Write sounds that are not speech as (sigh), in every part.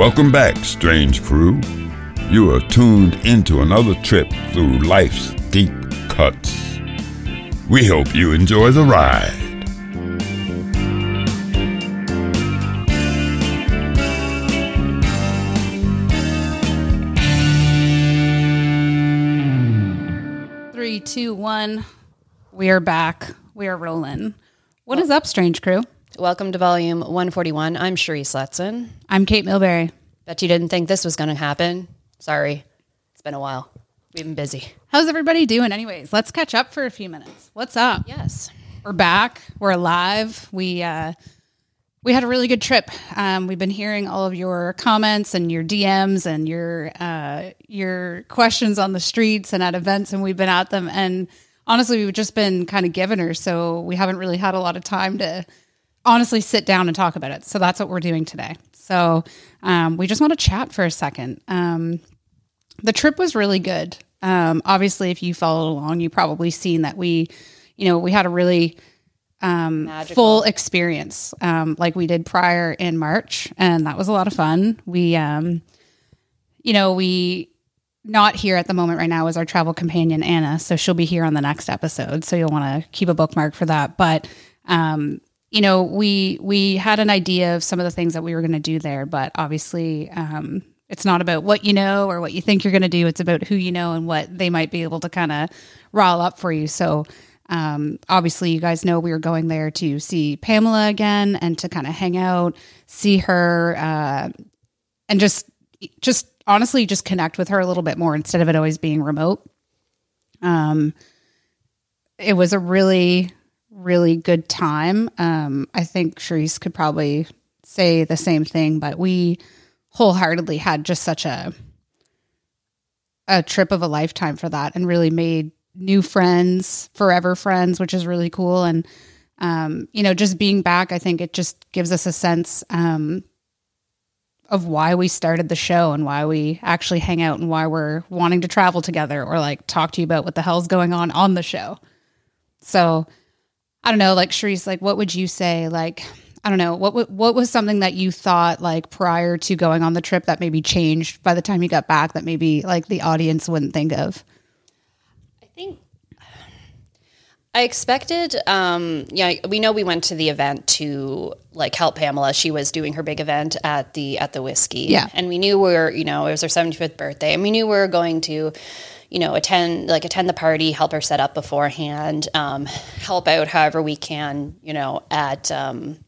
Welcome back, strange crew. You are tuned into another trip through life's deep cuts. We hope you enjoy the ride. Three, two, one. We are back. We are rolling. What is up, strange crew? Welcome to volume 141. I'm Cherie Sletson. I'm Kate Milberry. Bet you didn't think this was going to happen. Sorry. It's been a while. We've been busy. How's everybody doing? Anyways, let's catch up for a few minutes. What's up? Yes. We're back. We're alive. We uh we had a really good trip. Um, we've been hearing all of your comments and your DMs and your uh, your questions on the streets and at events, and we've been at them. And honestly, we've just been kind of giving her, so we haven't really had a lot of time to honestly sit down and talk about it. So that's what we're doing today. So um, we just want to chat for a second. Um, the trip was really good. Um, obviously, if you followed along, you probably seen that we, you know, we had a really um, full experience um, like we did prior in March, and that was a lot of fun. We, um, you know, we not here at the moment right now is our travel companion Anna, so she'll be here on the next episode. So you'll want to keep a bookmark for that. But um, you know, we we had an idea of some of the things that we were going to do there, but obviously, um, it's not about what you know or what you think you're going to do. It's about who you know and what they might be able to kind of rile up for you. So. Um, obviously, you guys know we were going there to see Pamela again and to kind of hang out, see her, uh, and just, just honestly, just connect with her a little bit more instead of it always being remote. Um, it was a really, really good time. Um, I think Charisse could probably say the same thing, but we wholeheartedly had just such a a trip of a lifetime for that, and really made new friends, forever friends, which is really cool. And um, you know, just being back, I think it just gives us a sense um, of why we started the show and why we actually hang out and why we're wanting to travel together or like talk to you about what the hell's going on on the show. So I don't know, like Sharice, like what would you say? Like, I don't know, what what was something that you thought like prior to going on the trip that maybe changed by the time you got back that maybe like the audience wouldn't think of? I think I expected, um, yeah, we know we went to the event to like help Pamela. She was doing her big event at the at the whiskey, Yeah. and we knew we were, you know, it was her seventy fifth birthday, and we knew we were going to, you know, attend like attend the party, help her set up beforehand, um, help out however we can, you know, at um,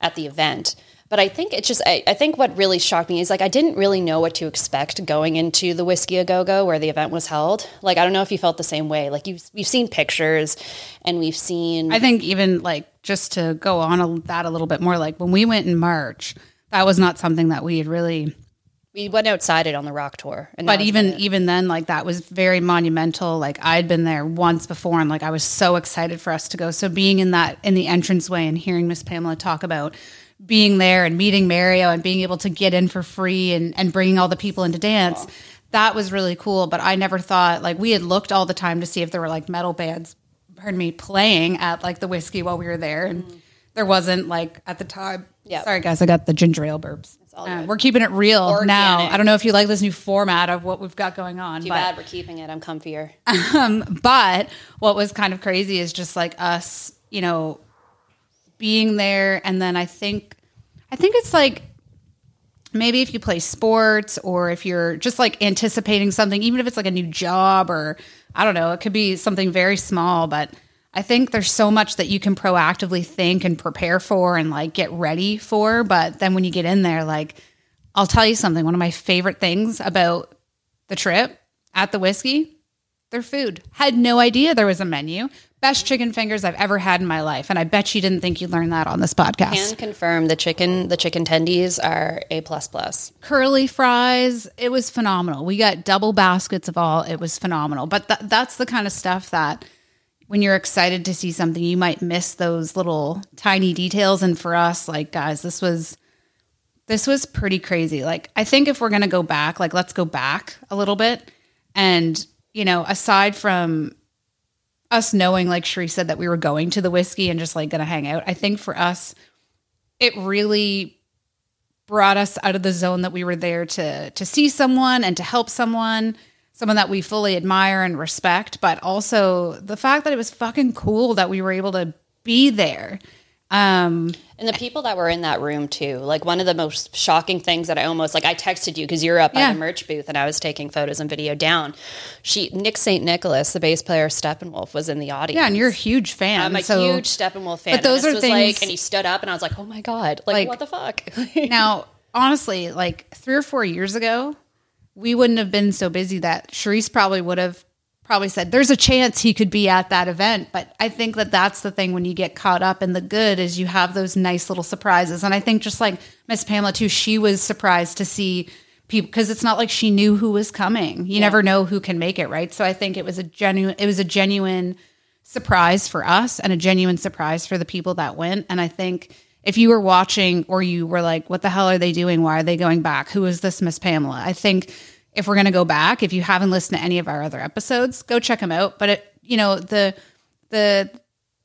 at the event. But I think it's just, I, I think what really shocked me is like, I didn't really know what to expect going into the Whiskey A Go Go where the event was held. Like, I don't know if you felt the same way. Like, you've, we've seen pictures and we've seen, I think even like just to go on a, that a little bit more, like when we went in March, that was not something that we had really we went outside it on the rock tour. And but even even then like that was very monumental. Like i'd been there once before and like i was so excited for us to go. So being in that in the entranceway and hearing miss pamela talk about being there and meeting mario and being able to get in for free and and bringing all the people into dance that was really cool. But i never thought like we had looked all the time to see if there were like metal bands pardon me playing at like the whiskey while we were there. And mm. there wasn't like at the time. Yep. sorry guys i got the ginger ale burps we're keeping it real now i don't know if you like this new format of what we've got going on too but bad we're keeping it. I'm comfier. (laughs) Um, but what was kind of crazy is just like us, you know, being there and then I think I think it's like maybe if you play sports or if you're just like anticipating something even if it's like a new job or I don't know, it could be something very small, but I think there's so much that you can proactively think and prepare for and like get ready for, but then when you get in there like I'll tell you something, one of my favorite things about the trip at the whiskey their food. Had no idea there was a menu. Best chicken fingers I've ever had in my life, and I bet you didn't think you'd learn that on this podcast. Can confirm the chicken, the chicken tendies are a plus plus. Curly fries, it was phenomenal. We got double baskets of all. It was phenomenal. But th- that's the kind of stuff that when you're excited to see something, you might miss those little tiny details. And for us, like guys, this was this was pretty crazy. Like I think if we're gonna go back, like let's go back a little bit. And you know, aside from us knowing, like Sheree said, that we were going to the whiskey and just like gonna hang out, I think for us, it really brought us out of the zone that we were there to to see someone and to help someone someone that we fully admire and respect but also the fact that it was fucking cool that we were able to be there um And the people that were in that room too, like one of the most shocking things that I almost like I texted you because you were up Yeah. by the merch booth and I was taking photos and video down. She Nick St. Nicholas, the bass player of Steppenwolf, was in the audience. yeah and you're a huge fan I'm a so huge Steppenwolf fan. But those and are was things- like and he stood up and I was like, Oh my God. Like, Like- what the fuck? (laughs) now honestly like three or four years ago we wouldn't have been so busy that Sharice probably would have probably said there's a chance he could be at that event. But i think that that's the thing when you get caught up in the good is you have those nice little surprises. And i think just like miss pamela too she was surprised to see people because it's not like she knew who was coming. You never know who can make it right? So i think it was a genuine it was a genuine surprise for us and a genuine surprise for the people that went. And I think if you were watching or you were like, what the hell are they doing? Why are they going back? Who is this Miss Pamela? I think if we're going to go back, if you haven't listened to any of our other episodes, go check them out. But it, you know, the, the,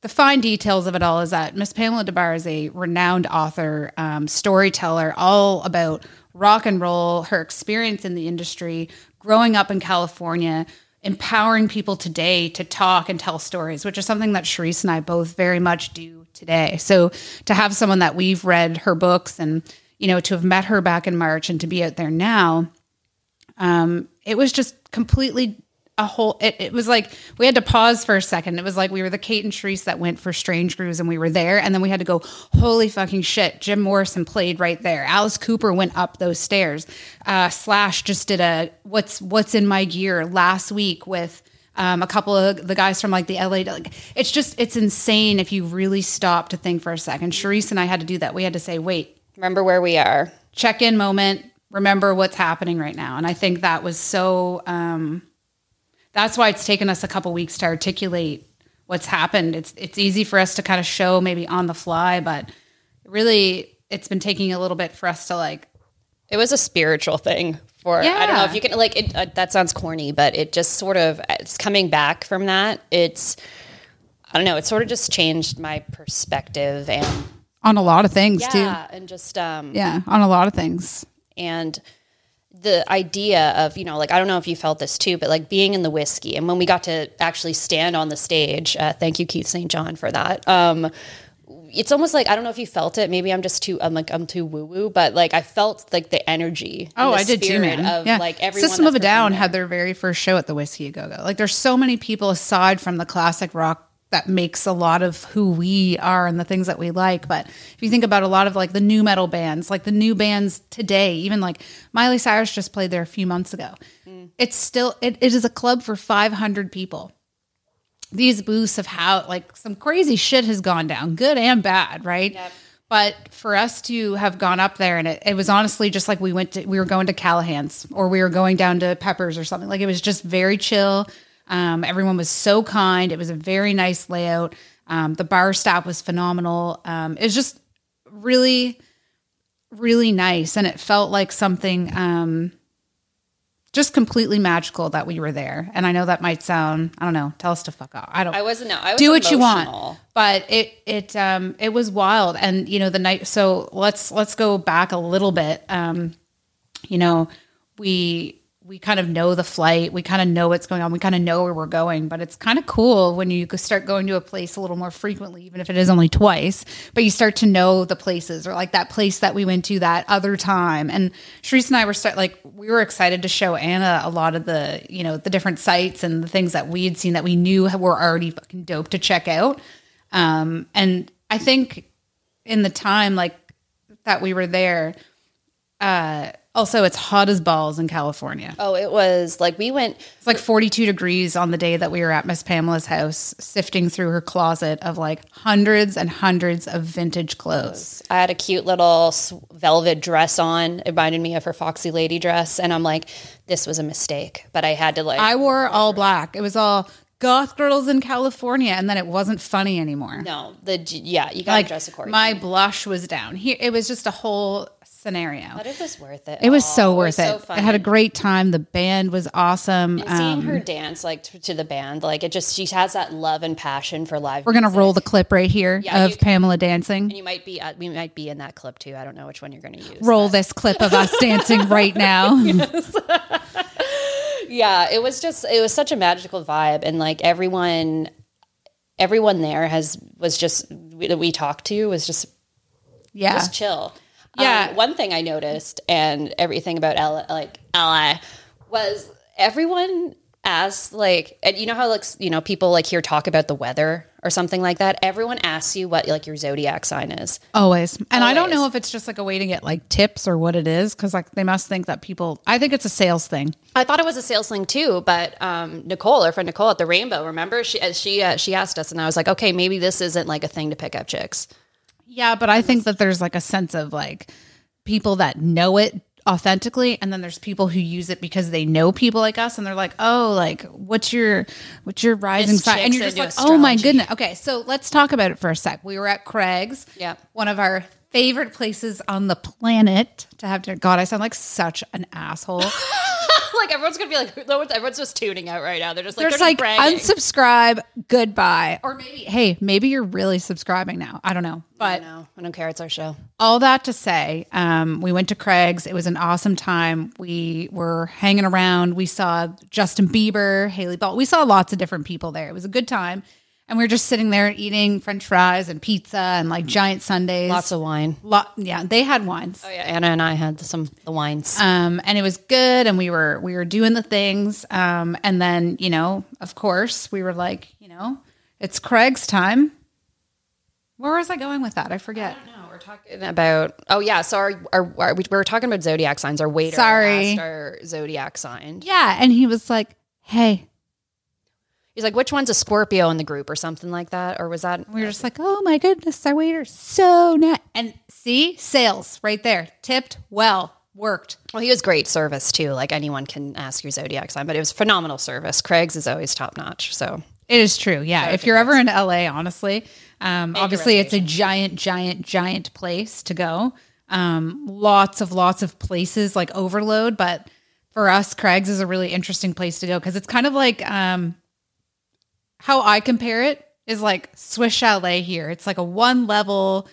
the fine details of it all is that Miss Pamela Des Barres is a renowned author, um, storyteller, all about rock and roll, her experience in the industry, growing up in California, empowering people today to talk and tell stories, which is something that Sharice and I both very much do today. So to have someone that we've read her books and, you know, to have met her back in March and to be out there now, um, it was just completely a whole it, it was like we had to pause for a second. It was like we were the Kate and Sharice that went for Strange Grooves and we were there and then we had to go, holy fucking shit, Jim Morrison played right there. Alice Cooper went up those stairs. Uh, Slash just did a what's what's in my gear last week with um, a couple of the guys from like the LA. Like, it's just it's insane if you really stop to think for a second. Sharice and I had to do that. We had to say, wait, Remember where we are. check in moment remember what's happening right now and i think that was so um that's why it's taken us a couple weeks to articulate what's happened it's it's easy for us to kind of show maybe on the fly but really it's been taking a little bit for us to like It was a spiritual thing for I don't know if you can like it, uh, that sounds corny, but it just sort of it's coming back from that. It's I don't know, it sort of just changed my perspective and on a lot of things too. yeah, and just um yeah on a lot of things and the idea of you know like i don't know if you felt this too but like being in the whiskey and when we got to actually stand on the stage uh, thank you keith st john for that um it's almost like i don't know if you felt it maybe i'm just too i'm like i'm too woo woo but like i felt like the energy Oh, the I did too, man. of yeah. like everyone System of a Down performed had their very first show at the Whiskey Go Go. Like, there's so many people aside from the classic rock that makes a lot of who we are and the things that we like. But if you think about a lot of like the new metal bands, like the new bands today, even like Miley Cyrus just played there a few months ago. Mm. It's still it, it is a club for 500 people these booths of how like some crazy shit has gone down, good and bad, right? But for us to have gone up there and it, it was honestly just like we went to we were going to Callahan's or we were going down to Peppers or something. Like it was just very chill. Um, everyone was so kind. It was a very nice layout. Um, the bar staff was phenomenal. Um, it was just really, really nice, and it felt like something um, just completely magical that we were there. And I know that might sound, I don't know, tell us to fuck off. I don't. i wasn't no, i was do what you want, but it it um it was wild. And you know the night. So let's let's go back a little bit. Um, you know, we we kind of know the flight. We kind of know what's going on. We kind of know where we're going. But it's kind of cool when you start going to a place a little more frequently, even if it is only twice. But you start to know the places, or like that place that we went to that other time. And Sharice and I were start like we were excited to show Anna a lot of the you know the different sites and the things that we had seen that we knew were already fucking dope to check out. Um, and I think in the time like that we were there, uh, also it's hot as balls in California. oh it was like we went It's like 42 degrees on the day that we were at Miss Pamela's house, sifting through her closet of like hundreds and hundreds of vintage clothes. I had a cute little velvet dress on. It reminded me of her Foxy Lady dress. And I'm like, this was a mistake. But I had to like, I wore all black. It was all goth girls in California, and then it wasn't funny anymore. no, the, yeah, you got to like dress accordingly. my blush was down here. It was just a whole scenario. But it was worth it. It was all. so worth it. so. I had a great time. The band was awesome. And seeing Um, her dance like t- to the band, like it just she has that love and passion for live. we're gonna roll the clip right here Yeah, of Pamela dancing. And you might be at, we might be in that clip too. I don't know which one you're going to use. Roll this clip of us dancing right now. (laughs) (laughs) yeah it was just it was such a magical vibe and like everyone everyone there has was just that we talked to was just Yeah. just chill Yeah. um, one thing i noticed and everything about L- like la was everyone asked like and you know how like you know people like here talk about the weather or something like that everyone asks you what like your zodiac sign is Always. And I don't know if it's just like a way to get like tips or what it is because like they must think that people, I think it's a sales thing. I thought it was a sales thing too, but um, Nicole, our friend Nicole at the Rainbow, remember she she uh, she asked us, and I was like, okay, maybe this isn't like a thing to pick up chicks. Yeah, but I think that there's like a sense of like people that know it authentically and then there's people who use it because they know people like us and they're like, "Oh, like what's your what's your rising sign?" And you're just like, into "Oh my goodness." Okay, so let's talk about it for a sec. We were at Craig's. Yeah. One of our favorite places on the planet to have dinner. God, I sound like such an asshole. (laughs) (laughs) like everyone's gonna be like, no, everyone's just tuning out right now. They're just like, There's they're like just unsubscribe, goodbye. Or maybe hey, maybe you're really subscribing now. I don't know. But no, I don't care. It's our show. all that to say, um, we went to Craig's. It was an awesome time. We were hanging around. We saw Justin Bieber, Haley Ball. We saw lots of different people there. It was a good time. And we were just sitting there eating French fries and pizza and like giant sundaes. Lots of wine. Lot, yeah, they had wines. Oh yeah, Anna and I had some the wines. Um, and it was good, and we were we were doing the things. Um, and then you know, of course, we were like, you know, it's Craig's time. Where was I going with that? I forget. no, we're talking about. Oh yeah, so our, our, our we were talking about zodiac signs. Our waiter Sorry. asked our zodiac sign. Yeah, and he was like, "Hey," He's like, which one's a Scorpio in the group or something like that, or was that? we were just like, "Oh my goodness, our waiter's so nice." And see, sales right there, tipped well, worked. Well, he was great service too. Like anyone can ask your zodiac sign, but it was phenomenal service. Craig's is always top notch. So It is true. Yeah. If you're ever in LA, honestly, um, obviously it's a giant, giant, giant place to go. Um, lots of, lots of places like overload. But for us, Craig's is a really interesting place to go because it's kind of like um, how I compare it is like Swiss Chalet here. It's like a one level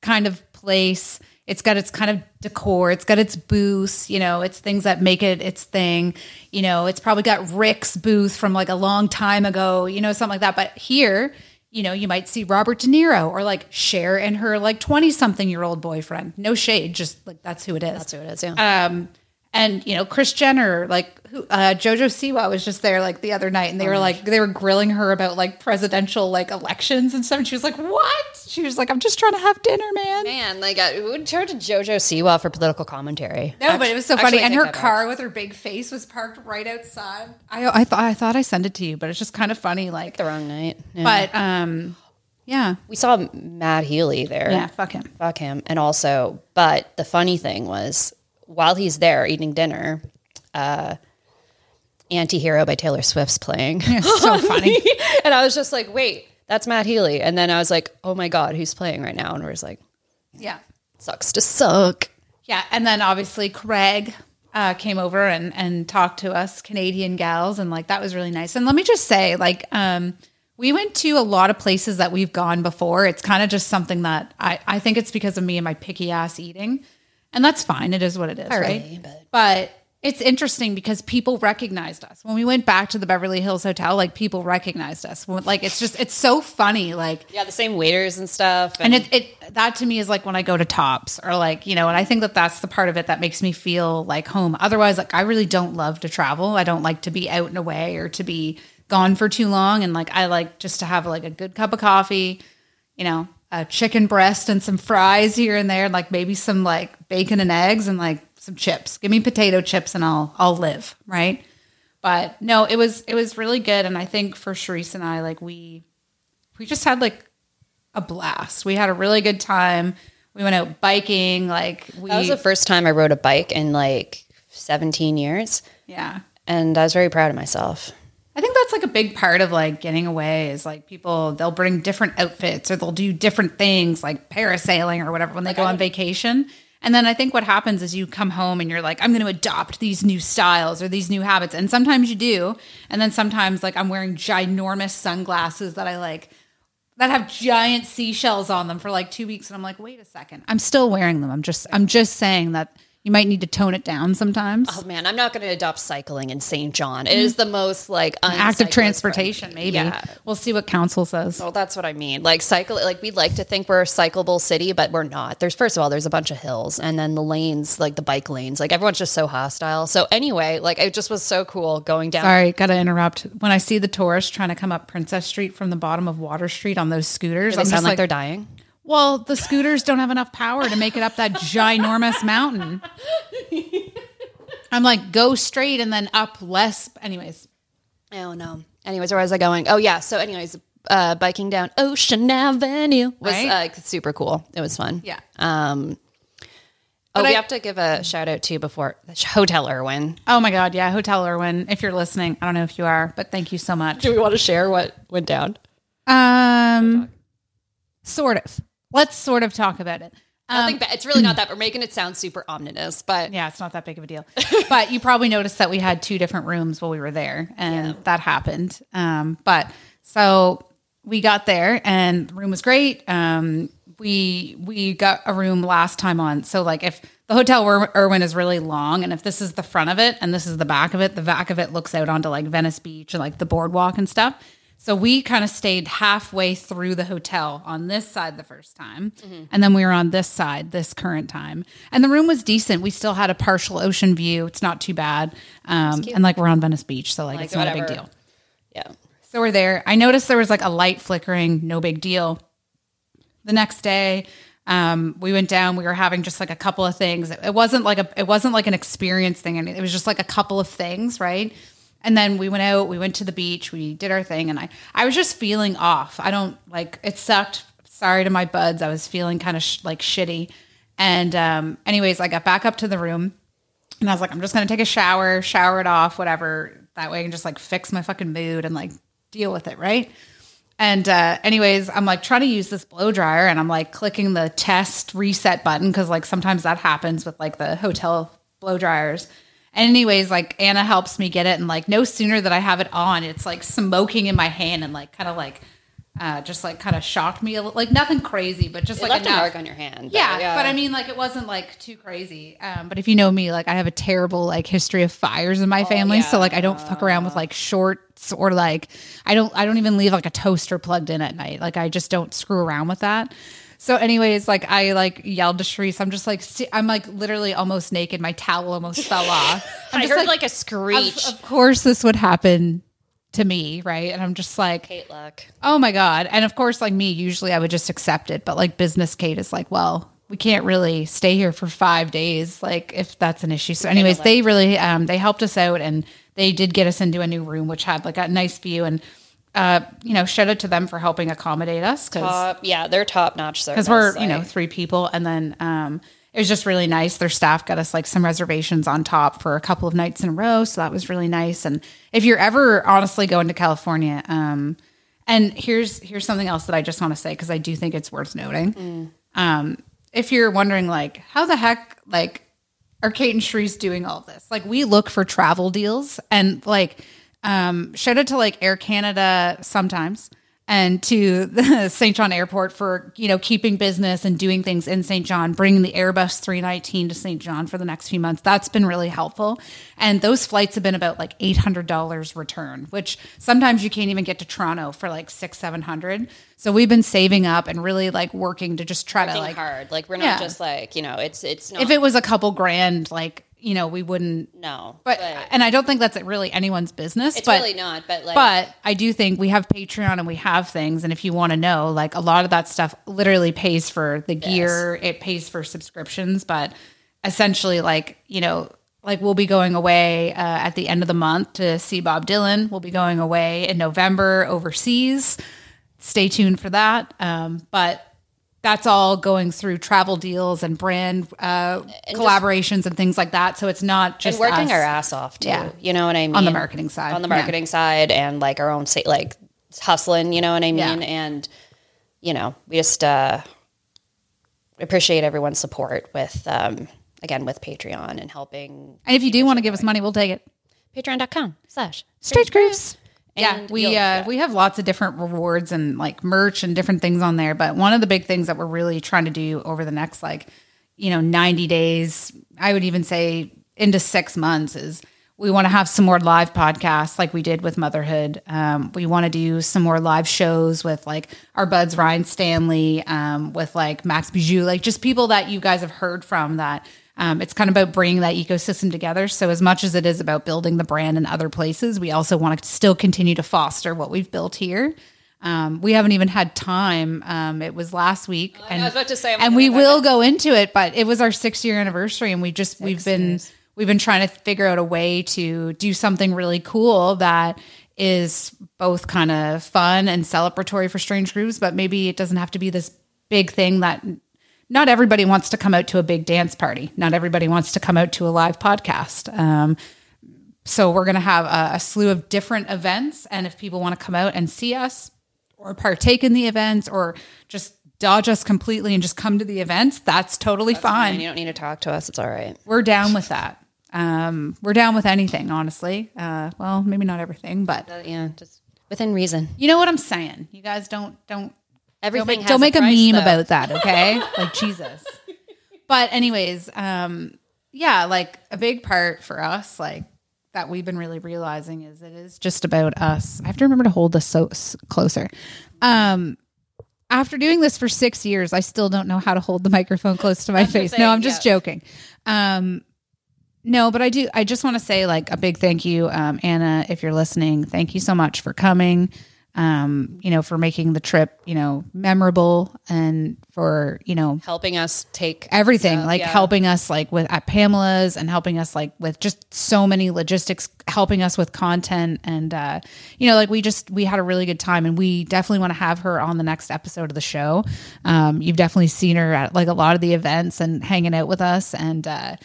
kind of place. It's got its kind of decor. It's got its booths. You know, it's things that make it its thing. You know, it's probably got Rick's booth from like a long time ago. You know, something like that. But here, you know, you might see Robert De Niro or like Cher and her like twenty something year old boyfriend. No shade, just like that's who it is. that's who it is. Yeah. Um, and you know, Kris Jenner, like who, uh, Jojo Siwa was just there like the other night, and they were like they were grilling her about like presidential like elections and stuff. And she was like, "What?" She was like, "I'm just trying to have dinner, man." Man, like uh, who would to JoJo Siwa for political commentary? No, but it was so funny, Actually, and her car with her big face was parked right outside. I I thought I thought I sent it to you, but it's just kind of funny, like. the wrong night. Yeah. But um, yeah, we saw Matt Healy there. yeah, fuck him. Fuck him. And also, but the funny thing was, while he's there eating dinner, uh, Anti-Hero by Taylor Swift's playing. (laughs) so (laughs) funny. and I was just like, wait, that's Matt Healy. And then I was like, oh my God, who's playing right now? And we're just like, Yeah, sucks to suck. Yeah, and then obviously Craig uh, came over and and talked to us Canadian gals, and like that was really nice. And let me just say, like, um, we went to a lot of places that we've gone before. It's kind of just something that I I think it's because of me and my picky ass eating, and that's fine. It is what it is, right? Partly, but- but it's interesting because people recognized us when we went back to the Beverly Hills Hotel. Like people recognized us. Like it's just it's so funny. Like Yeah, the same waiters and stuff. and it, it that to me is like when I go to Tops or like you know, and I think that that's the part of it that makes me feel like home. Otherwise, like I really don't love to travel. I don't like to be out and away or to be gone for too long. And like I like just to have like a good cup of coffee, you know, a chicken breast and some fries here and there, like maybe some like bacon and eggs and like some chips. Give me potato chips and I'll I'll live right. But no, it was it was really good, and I think for Sharice and I, like we we just had like a blast. We had a really good time. We went out biking. Like we, that was the first time I rode a bike in like 17 years. yeah. And I was very proud of myself. I think that's like a big part of like getting away is like people they'll bring different outfits or they'll do different things like parasailing or whatever when they go on vacation. And then I think what happens is you come home and you're like, I'm going to adopt these new styles or these new habits. And sometimes you do. And then sometimes, like, I'm wearing ginormous sunglasses that I like that have giant seashells on them for like two weeks. And I'm like, wait a second. I'm still wearing them. I'm just, I'm just saying that you might need to tone it down sometimes. Oh man, I'm not going to adopt cycling in St. John. It is the most like Active transportation, friendly. maybe. Yeah. We'll see what council says. Well, that's what I mean. Like cycle, like we'd like to think we're a cyclable city, but we're not. There's first of all, there's a bunch of hills, and then the lanes, like the bike lanes, like everyone's just so hostile. So anyway, like it just was so cool going down. Sorry, gotta interrupt. When I see the tourists trying to come up Princess Street from the bottom of Water Street on those scooters, They I'm sound like, like, they're dying. Well, the scooters don't have enough power to make it up that ginormous mountain. I'm like, go straight and then up less. Anyways, Oh no. Anyways, where was I going? Oh yeah. So anyways, uh, biking down Ocean Avenue was Right. uh, super cool. It was fun. Yeah. Um. But Oh, we I- have to give a shout out to before Hotel Erwin. oh my God, yeah, Hotel Erwin. If you're listening, I don't know if you are, but thank you so much. Do we want to share what went down? Um, sort of. Let's sort of talk about it. That it's really not (clears throat) that. We're making it sound super ominous, but Yeah, it's not that big of a deal. (laughs) but you probably noticed that we had two different rooms while we were there, and that happened. Um, but so we got there, and the room was great. Um, we we got a room last time on. So like if the hotel Ir- Erwin is really long, and if this is the front of it and this is the back of it, the back of it looks out onto like Venice Beach and like the boardwalk and stuff. So we kind of stayed halfway through the hotel on this side the first time. And then we were on this side this current time. And the room was decent. We still had a partial ocean view. It's not too bad. Um, and like we're on Venice Beach. So like, Like, it's not a big deal. yeah. So we're there. I noticed there was like a light flickering, no big deal. The next day, um, we went down. We were having just like a couple of things. It wasn't like a, it wasn't like an experience thing. It was just like a couple of things, right? And then we went out. We went to the beach. We did our thing, and I, I was just feeling off. I don't like it sucked. Sorry to my buds. I was feeling kind of sh- like shitty. And um, anyways, I got back up to the room. And I was like, I'm just gonna take a shower, shower it off, whatever. That way I can just like fix my fucking mood and like deal with it, right? And uh, anyways, I'm like trying to use this blow dryer and I'm like clicking the test reset button because like sometimes that happens with like the hotel blow dryers. And anyways, like Anna helps me get it, and like no sooner that I have it on, it's like smoking in my hand and like kind of like uh, just like kind of shocked me a little. Like nothing crazy, but just It like left a enough. mark on your hand. but Yeah, but I mean, like, it wasn't like too crazy. Um, but if you know me, like, I have a terrible like history of fires in my family, so like, I don't fuck around with like shorts or like, I don't, I don't even leave like a toaster plugged in at night. Like, I just don't screw around with that. So, anyways, like, I like yelled to Sharice. I'm just like, I'm like literally almost naked. My towel almost (laughs) fell off. I'm I heard like, a screech. of, of course, this would happen to me, right? And I'm just like, Kate luck. Oh my God. And of course, like me, usually I would just accept it. But like business Kate is like, well, we can't really stay here for five days, like if that's an issue. So, anyways, they really um they helped us out and they did get us into a new room which had like a nice view and uh, you know, shout out to them for helping accommodate us because Top, yeah, they're top notch service. because we're you know three people and then um it was just really nice their staff got us like some reservations on top for a couple of nights in a row so that was really nice and if you're ever honestly going to california um and here's here's something else that i just want to say because i do think it's worth noting um if you're wondering like how the heck like are Kate and Shreese doing all this? Like we look for travel deals and like um shout out to like Air Canada sometimes and to (laughs) the St. John Airport for, you know, keeping business and doing things in St. John, bringing the Airbus 319 to St. John for the next few months. That's been really helpful. And those flights have been about like $800 return, which sometimes you can't even get to Toronto for like six, 700. So we've been saving up and really like working to just try to like hard. Like we're not Yeah. just like you know, it's it's not. if it was a couple grand, like you know, we wouldn't. no, But, and I don't think that's really anyone's business. it's but really not. But like, but I do think we have Patreon and we have things, and if you want to know, like a lot of that stuff literally pays for the gear, it pays for subscriptions, but essentially, like you know. Like we'll be going away uh, at the end of the month to see Bob Dylan. We'll be going away in November overseas. Stay tuned for that. Um, but that's all going through travel deals and brand uh, collaborations and things like that. So it's not just and working us. our ass off too. Yeah. You know what I mean? On the marketing side. On the Yeah. marketing side, and like our own like hustling. You know what I mean? Yeah. And you know, we just uh appreciate everyone's support with, um, again, with Patreon and helping And if you do want to give us money, we'll take it. patreon.com slash Strange Grooves. Yeah, we uh, we have lots of different rewards and like merch and different things on there. But one of the big things that we're really trying to do over the next like you know ninety days, I would even say into six months, is we want to have some more live podcasts like we did with Motherhood. Um, we want to do some more live shows with like our buds Ryan Stanley, um, with like Max Bijou, like just people that you guys have heard from that um, it's kind of about bringing that ecosystem together. So, as much as it is about building the brand in other places, we also want to still continue to foster what we've built here. Um, we haven't even had time. Um, it was last week, and, was about to say, I'm and we will go into it. But it was our six year anniversary, and we just we've been years. we've been trying to figure out a way to do something really cool that is both kind of fun and celebratory for strange grooves, but maybe it doesn't have to be this big thing that not everybody wants to come out to a big dance party. Not everybody wants to come out to a live podcast. Um, so we're going to have a, a slew of different events, and if people want to come out and see us or partake in the events or just dodge us completely and just come to the events, that's totally fine. And you don't need to talk to us. It's all right. We're down with that. Um, we're down with anything, honestly. Uh, well, maybe not everything, but Uh, yeah, just within reason. you know what I'm saying. You guys don't don't Everything don't make, don't make a, meme though. about that, (laughs) okay? like Jesus. But anyways, um, yeah, like a big part for us, like that we've been really realizing is it is just about us. I have to remember to hold this so closer. Um, after doing this for six years, I still don't know how to hold the microphone close to my face. no, I'm just joking. Um, no, but I do. I just want to say like a big thank you, um, Anna, if you're listening. Thank you so much for coming. Um, you know, for making the trip, you know, memorable and for you know Helping us take everything stuff, like yeah. helping us like with at Pamela's and helping us like with just so many logistics helping us with content and uh you know like we just we had a really good time and we definitely want to have her on the next episode of the show um you've definitely seen her at like a lot of the events and hanging out with us and uh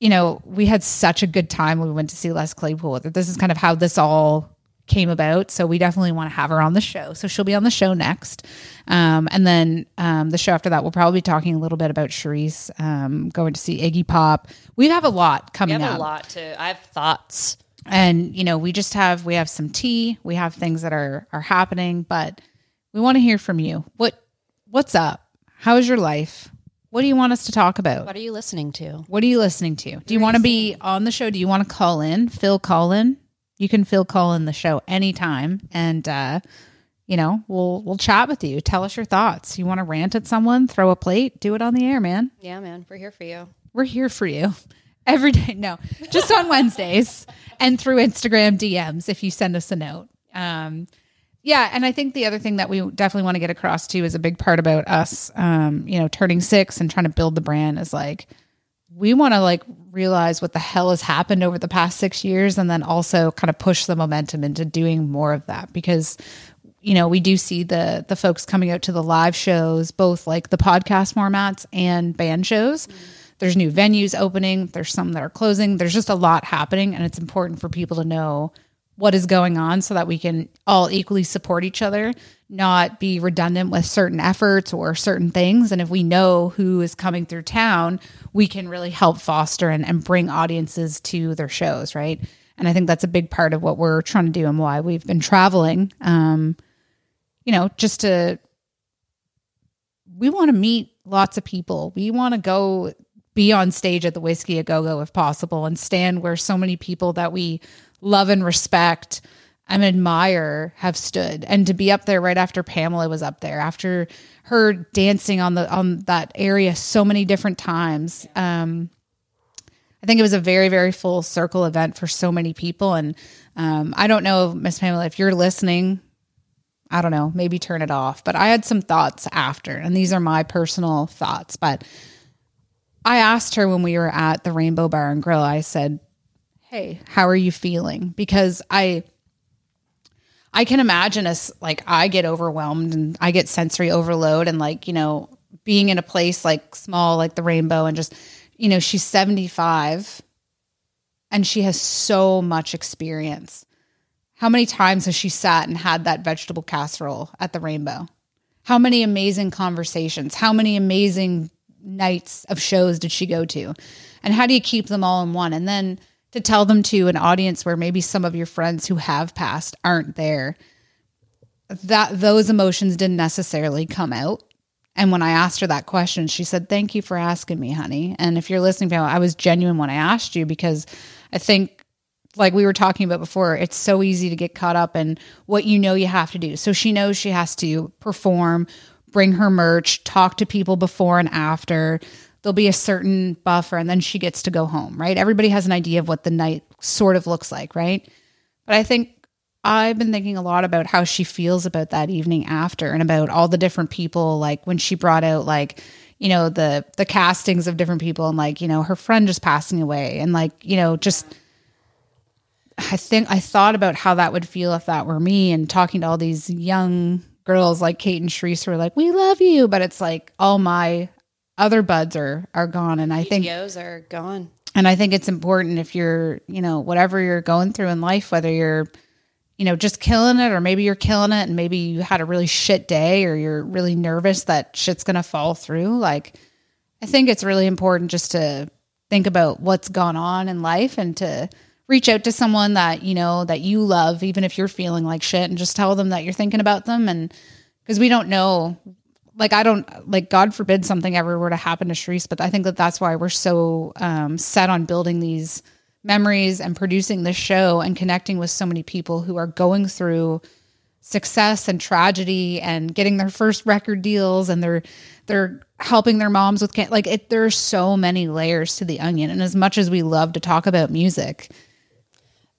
you know we had such a good time when we went to see Les Claypool this is kind of how this all came about. So we definitely want to have her on the show. So she'll be on the show next. Um, and then um, the show after that, we'll probably be talking a little bit about Charisse um, going to see Iggy Pop. We have a lot We coming have up. a lot to. I have thoughts. And, you know, we just have, we have some tea. We have things that are, are happening, but we want to hear from you. What, what's up? How is your life? What do you want us to talk about? What are you listening to? What are you listening to? Do you want to be on the show? Do you want to call in? Phil call in. You can feel call in the show anytime and uh you know, we'll we'll chat with you. Tell us your thoughts. You want to rant at someone, throw a plate, do it on the air, man. Yeah, man, we're here for you. We're here for you. (laughs) Every day. No, just on Wednesdays and through Instagram DMs if you send us a note. Um yeah, and I think the other thing that we definitely want to get across too is a big part about us, um, you know, turning six and trying to build the brand is like we want to like realize what the hell has happened over the past six years and then also kind of push the momentum into doing more of that because you know we do see the the folks coming out to the live shows both like the podcast formats and band shows. There's new venues opening. There's some that are closing. There's just a lot happening and it's important for people to know what is going on so that we can all equally support each other, not be redundant with certain efforts or certain things. And if we know who is coming through town, we can really help foster and, and bring audiences to their shows, right? And I think that's a big part of what we're trying to do and why we've been traveling. Um, you know, just to we want to meet lots of people. We want to go be on stage at the Whiskey a Go Go if possible and stand where so many people that we love and respect and admire have stood. And to be up there right after Pamela was up there, after her dancing on the on that area so many different times. Um I think it was a very, very full circle event for so many people. And um, I don't know, Miss Pamela, if you're listening, I don't know, maybe turn it off. But I had some thoughts after, and these are my personal thoughts. But I asked her when we were at the Rainbow Bar and Grill, I said, Hey, how are you feeling? Because I I can imagine us like I get overwhelmed and I get sensory overload and like, you know, being in a place like small like the Rainbow and just, you know, she's 75 and she has so much experience. How many times has she sat and had that vegetable casserole at the Rainbow? How many amazing conversations? How many amazing nights of shows did she go to? And how do you keep them all in one? And then to tell them to an audience where maybe some of your friends who have passed aren't there, that those emotions didn't necessarily come out. And when I asked her that question, she said, Thank you for asking me, honey. And if you're listening, I was genuine when I asked you because I think like we were talking about before, it's so easy to get caught up in what you know you have to do. So she knows she has to perform, bring her merch, talk to people before and after. There'll be a certain buffer, and then she gets to go home, right? Everybody has an idea of what the night sort of looks like, right? But I think I've been thinking a lot about how she feels about that evening after and about all the different people, like when she brought out, like, you know, the the castings of different people and like, you know, her friend just passing away and like, you know, just I think I thought about how that would feel if that were me and talking to all these young girls like Kate and Sharice who are like, We love you. But it's like all my other buds are are gone. And I think GTOs are gone. And I think it's important if you're, you know, whatever you're going through in life, whether you're, you know, just killing it or maybe you're killing it and maybe you had a really shit day or you're really nervous that shit's gonna fall through. Like I think it's really important just to think about what's gone on in life and to reach out to someone that you know that you love even if you're feeling like shit and just tell them that you're thinking about them and because we don't know like i don't like god forbid something ever were to happen to Sharice, but i think that that's why we're so um, set on building these memories and producing this show and connecting with so many people who are going through success and tragedy and getting their first record deals and they're they're helping their moms with can- like it there's so many layers to the onion. And as much as we love to talk about music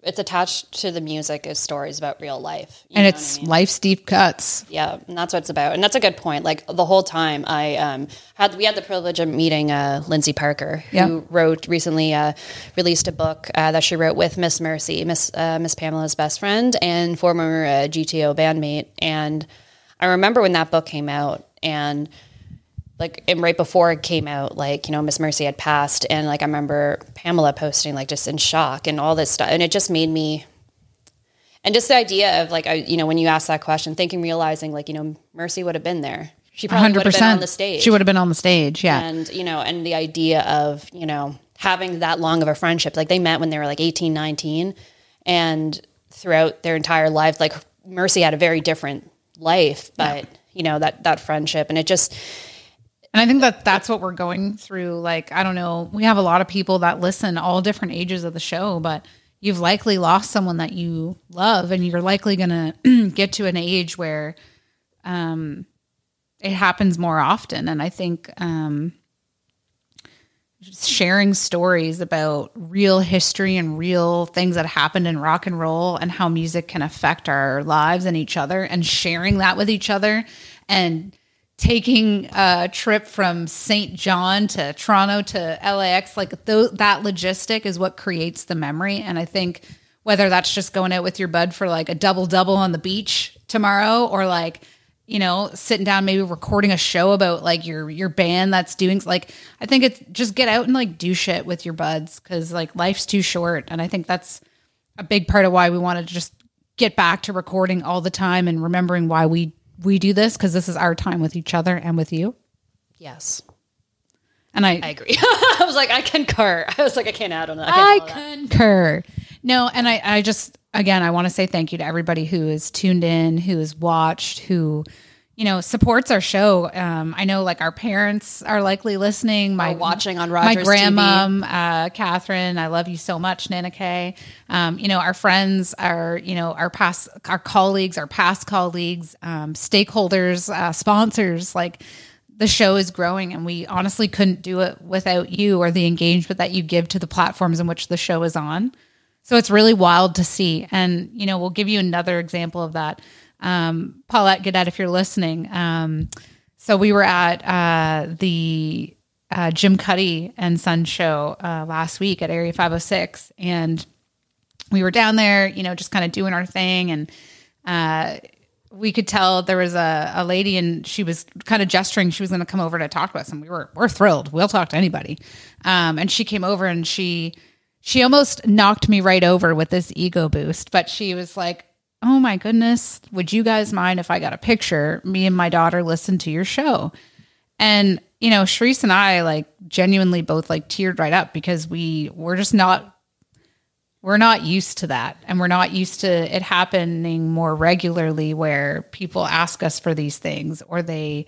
it's attached to the music is stories about real life and it's I mean? life's deep cuts yeah and that's what it's about and that's a good point like the whole time i um, had we had the privilege of meeting uh, lindsay parker who yeah. wrote recently uh, released a book uh, that she wrote with miss mercy miss uh, miss pamela's best friend and former uh, gto bandmate and i remember when that book came out and like and right before it came out like you know miss mercy had passed and like i remember pamela posting like just in shock and all this stuff and it just made me and just the idea of like i you know when you ask that question thinking realizing like you know mercy would have been there she probably 100%. would have been on the stage she would have been on the stage yeah and you know and the idea of you know having that long of a friendship like they met when they were like 18 19 and throughout their entire lives like mercy had a very different life but yeah. you know that that friendship and it just and I think that that's what we're going through. Like, I don't know, we have a lot of people that listen all different ages of the show, but you've likely lost someone that you love, and you're likely going to (clears throat) get to an age where um, it happens more often. And I think um, sharing stories about real history and real things that happened in rock and roll and how music can affect our lives and each other, and sharing that with each other and taking a trip from St. John to Toronto to LAX, like th- that logistic is what creates the memory. And I think whether that's just going out with your bud for like a double double on the beach tomorrow or like, you know, sitting down, maybe recording a show about like your your band that's doing like I think it's just get out and like do shit with your buds because like life's too short. And I think that's a big part of why we want to just get back to recording all the time and remembering why we we do this because this is our time with each other and with you. Yes. And I, I agree. (laughs) I was like, I concur. (laughs) I was like, I can't add on that. I, I concur. No, and I, I just, again, I want to say thank you to everybody who is tuned in, who has watched, who you know, supports our show. Um, I know like our parents are likely listening. My watching on Rogers my grandma, uh, Catherine, I love you so much, Nana Kay. Um, you know, our friends, our you know, our past, our colleagues, our past colleagues, um, stakeholders, uh, sponsors. Like the show is growing, and we honestly couldn't do it without you or the engagement that you give to the platforms in which the show is on. So it's really wild to see, and you know, we'll give you another example of that um, Paulette Gadet, if you're listening. Um, so we were at uh, the uh, Jim Cuddy and Son show uh, last week at Area 506, and we were down there, you know, just kind of doing our thing, and uh, we could tell there was a, a lady, and she was kind of gesturing she was going to come over to talk to us, and we were we're thrilled. We'll talk to anybody. Um, and she came over, and she she almost knocked me right over with this ego boost, but she was like, oh my goodness, would you guys mind if I got a picture? Me and my daughter listened to your show. And, you know, Sharice and I like genuinely both like teared right up because we we're just not we're not used to that and we're not used to it happening more regularly where people ask us for these things or they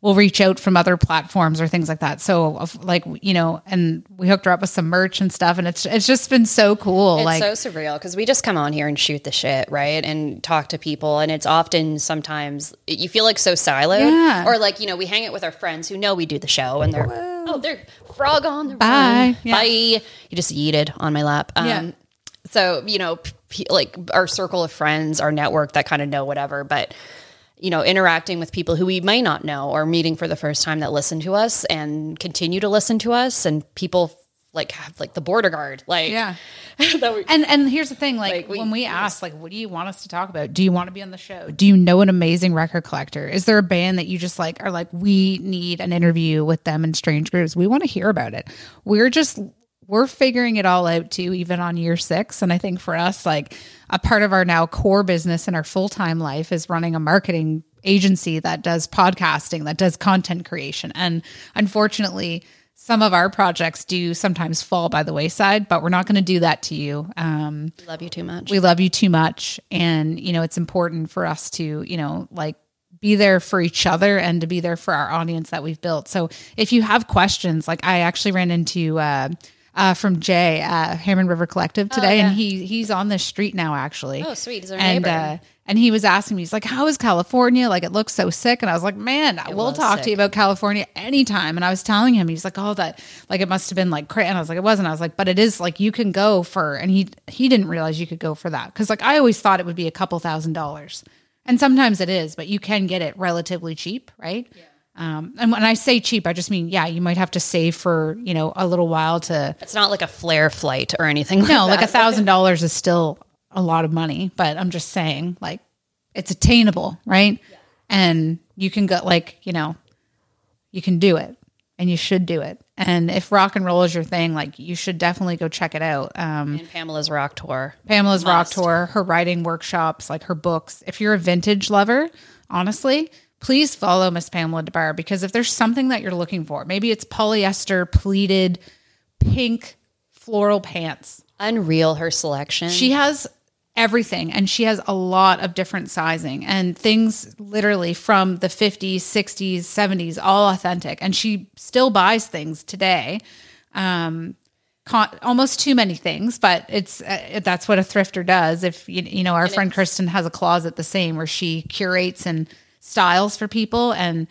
will reach out from other platforms or things like that. So like you know, and we hooked her up with some merch and stuff and it's it's just been so cool. It's like so surreal because we just come on here and shoot the shit, right? And talk to people. And it's often sometimes you feel like so siloed. Yeah. Or like, you know, we hang out with our friends who know we do the show and they're, oh, they're frog on the Bye. Yeah. Bye. You just yeeted on my lap. Um, Yeah. So, you know, p- like our circle of friends, our network that kind of know whatever. But, you know, interacting with people who we may not know or meeting for the first time that listen to us and continue to listen to us and people like have like the border guard, like, Yeah. (laughs) we, And and here's the thing, like, Like, we- when we ask, like, what do you want us to talk about? Do you want to be on the show? Do you know an amazing record collector? Is there a band that you just like are like, we need an interview with them in Strange Grooves? We want to hear about it. We're just we're figuring it all out too, even on year six. And I think for us, like a part of our now core business and our full time life is running a marketing agency that does podcasting, that does content creation. And unfortunately, some of our projects do sometimes fall by the wayside, but we're not going to do that to you. Um, love you too much. we love you too much. And, you know, it's important for us to, you know, like be there for each other and to be there for our audience that we've built. So if you have questions, like I actually ran into, uh, uh, from Jay, uh, Hammond River Collective today, and he he's on the street now actually. Oh, sweet. He's our and neighbor. uh, and he was asking me, he's like, "How is California? Like, it looks so sick." And I was like, "Man, we'll was talk to you about California anytime." And I was telling him, he's like, "Oh, that like it must have been like crazy." And I was like, "It wasn't." I was like, "But it is like you can go for," and he he didn't realize you could go for that because like I always thought it would be a couple thousand dollars, and sometimes it is, but you can get it relatively cheap, right? Um, and when I say cheap, I just mean yeah, you might have to save for you know a little while to it's not like a Flair flight or anything like no, that. like a thousand dollars is still a lot of money, but I'm just saying, like, it's attainable, right? And you can go, like, you know, you can do it and you should do it. And if rock and roll is your thing, like, you should definitely go check it out. Um, And Pamela's Rock Tour. Pamela's Rock Tour, her writing workshops, like her books. If you're a vintage lover, honestly, please follow Miss Pamela Des Barres because if there's something that you're looking for, maybe it's polyester pleated pink floral pants. Unreal, her selection. She has everything and she has a lot of different sizing and things literally from the 50s, 60s, 70s, all authentic. And she still buys things today. Um, con- almost too many things, but it's uh, that's what a thrifter does. If you, you know, our friend Kristen has a closet the same where she curates and styles for people and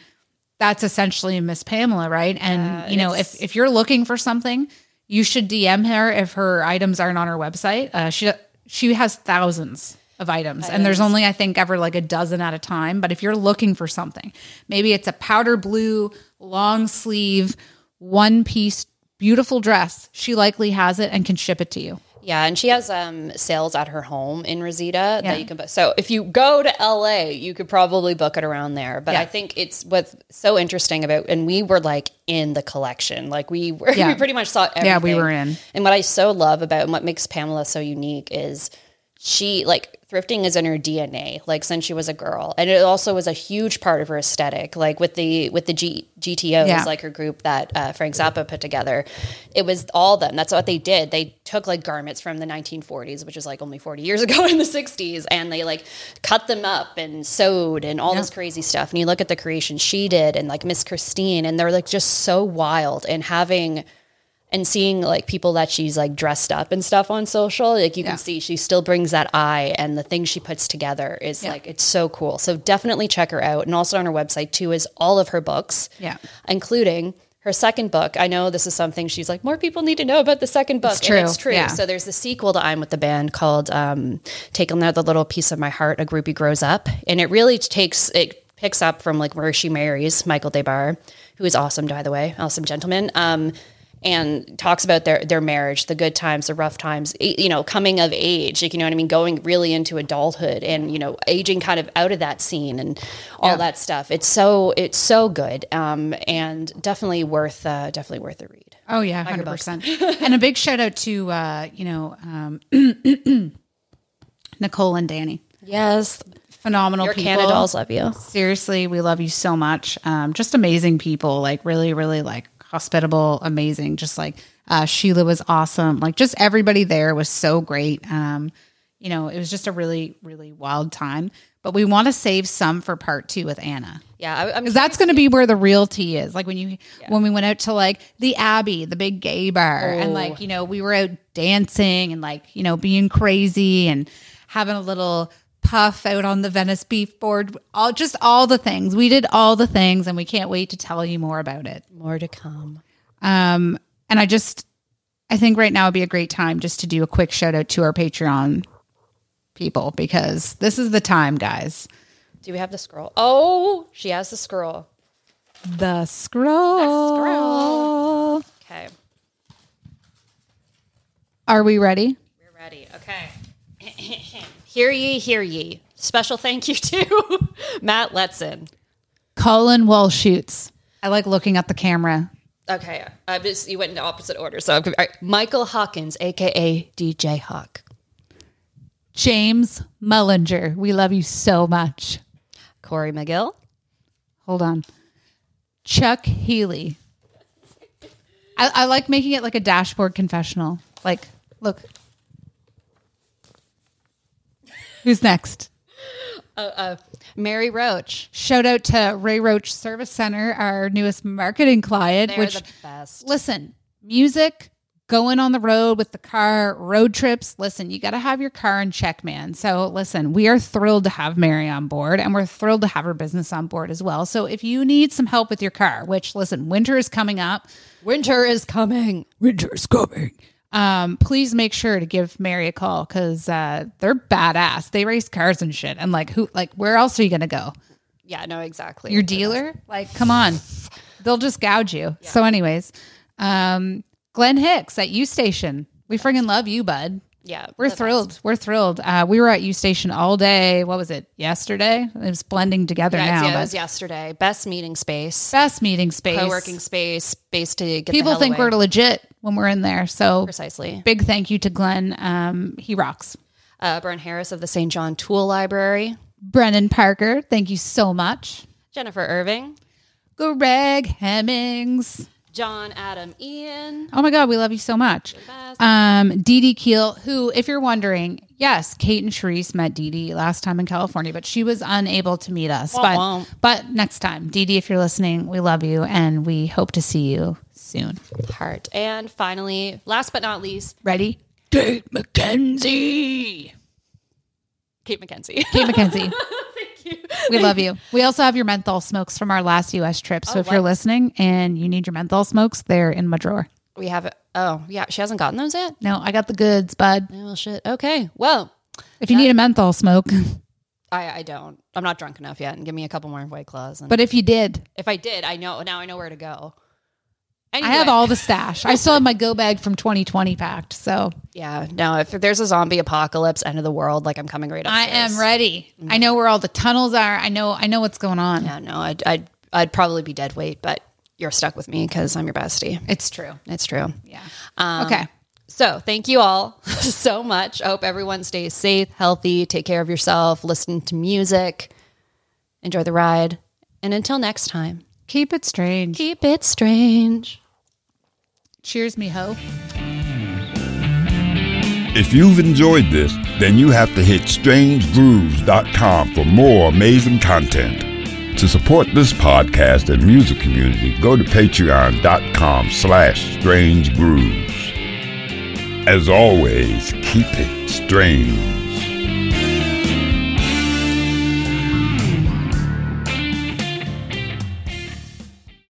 that's essentially Miss Pamela, right? And you know, if if you're looking for something, you should DM her if her items aren't on her website. Uh, she she has thousands of items, and there's only I think ever like a dozen at a time. But if you're looking for something, maybe it's a powder blue long sleeve one piece beautiful dress. She likely has it and can ship it to you. Yeah, and she has um, sales at her home in Reseda Yeah. that you can book. So if you go to LA, you could probably book it around there. But Yeah. I think it's what's so interesting about, and we were like in the collection, like we were, (laughs) Yeah. we pretty much saw everything. Yeah, we were in. And what I so love about and what makes Pamela so unique is she like thrifting is in her DNA, like since she was a girl, and it also was a huge part of her aesthetic. Like with the with the G, GTOs, Yeah. like her group that uh, Frank Zappa put together, it was all them. That's what they did. They took like garments from the 1940s, which is like only 40 years (laughs) ago in the 60s, and they like cut them up and sewed and all this crazy stuff. And you look at the creation she did, and like Miss Christine, and they're like just so wild and having and seeing like people that she's like dressed up and stuff on social like you Yeah. can see she still brings that eye and the things she puts together is Yeah. like it's so cool so definitely check her out and also on her website too is all of her books Yeah. including her second book i know this is something she's like more people need to know about the second book it's true, and it's true yeah. so there's the sequel to i'm with the band called um, take another little piece of my heart a groupie grows up and it really takes it picks up from like where she marries michael Des Barres who is awesome by the way awesome gentleman um, and talks about their their marriage, the good times, the rough times, you know, coming of age, like you know what I mean, going really into adulthood and you know, aging kind of out of that scene and all Yeah. that stuff. It's so it's so good, um, and definitely worth uh, definitely worth a read. Oh yeah, hundred percent. (laughs) And a big shout out to uh, you know um, (clears throat) Nicole and Danny. Yes, phenomenal Your people. CanaDolls love you. Seriously, we love you so much. Um, just amazing people, like really, really like hospitable, amazing. Just like uh, Sheila was awesome. Like just everybody there was so great. Um, you know, it was just a really, really wild time. But we want to save some for part two with Anna. Yeah, Because that's going to be where the real tea is. Like when you when we went out to like the Abbey, the big gay bar, and like you know we were out dancing and like you know being crazy and having a little puff out on the Venice Beef board. All just all the things we did, all the things, and we can't wait to tell you more about it. more to come. Um, and I just I think right now would be a great time just to do a quick shout out to our Patreon people because this is the time, guys. Do we have the scroll? Oh, she has the scroll. The scroll. scroll. Okay, Are we ready? we're ready. Okay. (clears throat) hear ye, hear ye. Special thank you to (laughs) Matt Letson. Colin Walshoots. I like looking at the camera. Okay, I just you went in opposite order. So right. Michael Hawkins, aka DJ Hawk. James Mullinger. We love you so much. Corey McGill. Hold on. Chuck Healy. I, I like making it like a dashboard confessional. Like, look. Who's next? Uh, uh, Mary Roach. Shout out to Ray Roach Service Center, our newest marketing client. They're which the best. listen, music, going on the road with the car, road trips. Listen, you got to have your car in check, man. So, listen, we are thrilled to have Mary on board and we're thrilled to have her business on board as well. So, if you need some help with your car, which, listen, winter is coming up, Winter is coming. winter is coming. Um, please make sure to give Mary a call because uh, they're badass. They race cars and shit. And like, who, like, where else are you gonna go? Yeah, no, exactly. your dealer like come on they'll just gouge you so anyways um glenn hicks at u station we friggin' love you bud Yeah, we're thrilled. we're thrilled. Uh we were at u station all day. What was it? Yesterday? It was blending together Yeah, now yeah, it was yesterday. Best meeting space, best meeting space. Co-working space, space to get the people think away. we're legit when we're in there so precisely. big thank you to glenn. Um he rocks. Uh, Bern Harris of the St. John Tool Library, brennan parker thank you so much. Jennifer Irving, greg hemmings John Adam Ian. Oh my God, we love you so much. Um, Dee Dee Keel, who, if you're wondering, yes, Kate and Sharice met Dee Dee last time in California, but she was unable to meet us. but, wah. but next time, Dee Dee, if you're listening, we love you and we hope to see you soon. Heart. And finally, last but not least, Ready? Kate McKenzie. Kate McKenzie. Kate McKenzie. (laughs) We love you. We also have your menthol smokes from our last US trip. So oh, if you're listening and you need your menthol smokes, they're in my drawer. we have. It. Oh, yeah. She hasn't gotten those yet. No, I got the goods, bud. Oh shit. Okay. Well, If you need a menthol smoke, I I don't. I'm not drunk enough yet. And give me a couple more white claws. And but if you did, if I did, I know now. I know where to go. I have all the stash. I still have my go bag from 2020 packed. So Yeah. No. If there's a zombie apocalypse, end of the world, like I'm coming right up. I am ready. I know where all the tunnels are. I know I know what's going on. Yeah. No. I'd I'd I'd probably be dead weight, but you're stuck with me because I'm your bestie. It's true. It's true. Yeah. Um, okay. So thank you all (laughs) so much. I hope everyone stays safe, healthy, take care of yourself, listen to music, enjoy the ride. And until next time, Keep it strange. keep it strange. Cheers, me ho. If you've enjoyed this, then you have to hit strangegrooves.com for more amazing content. To support this podcast and music community, go to patreon.com slash strangegrooves. As always, keep it strange.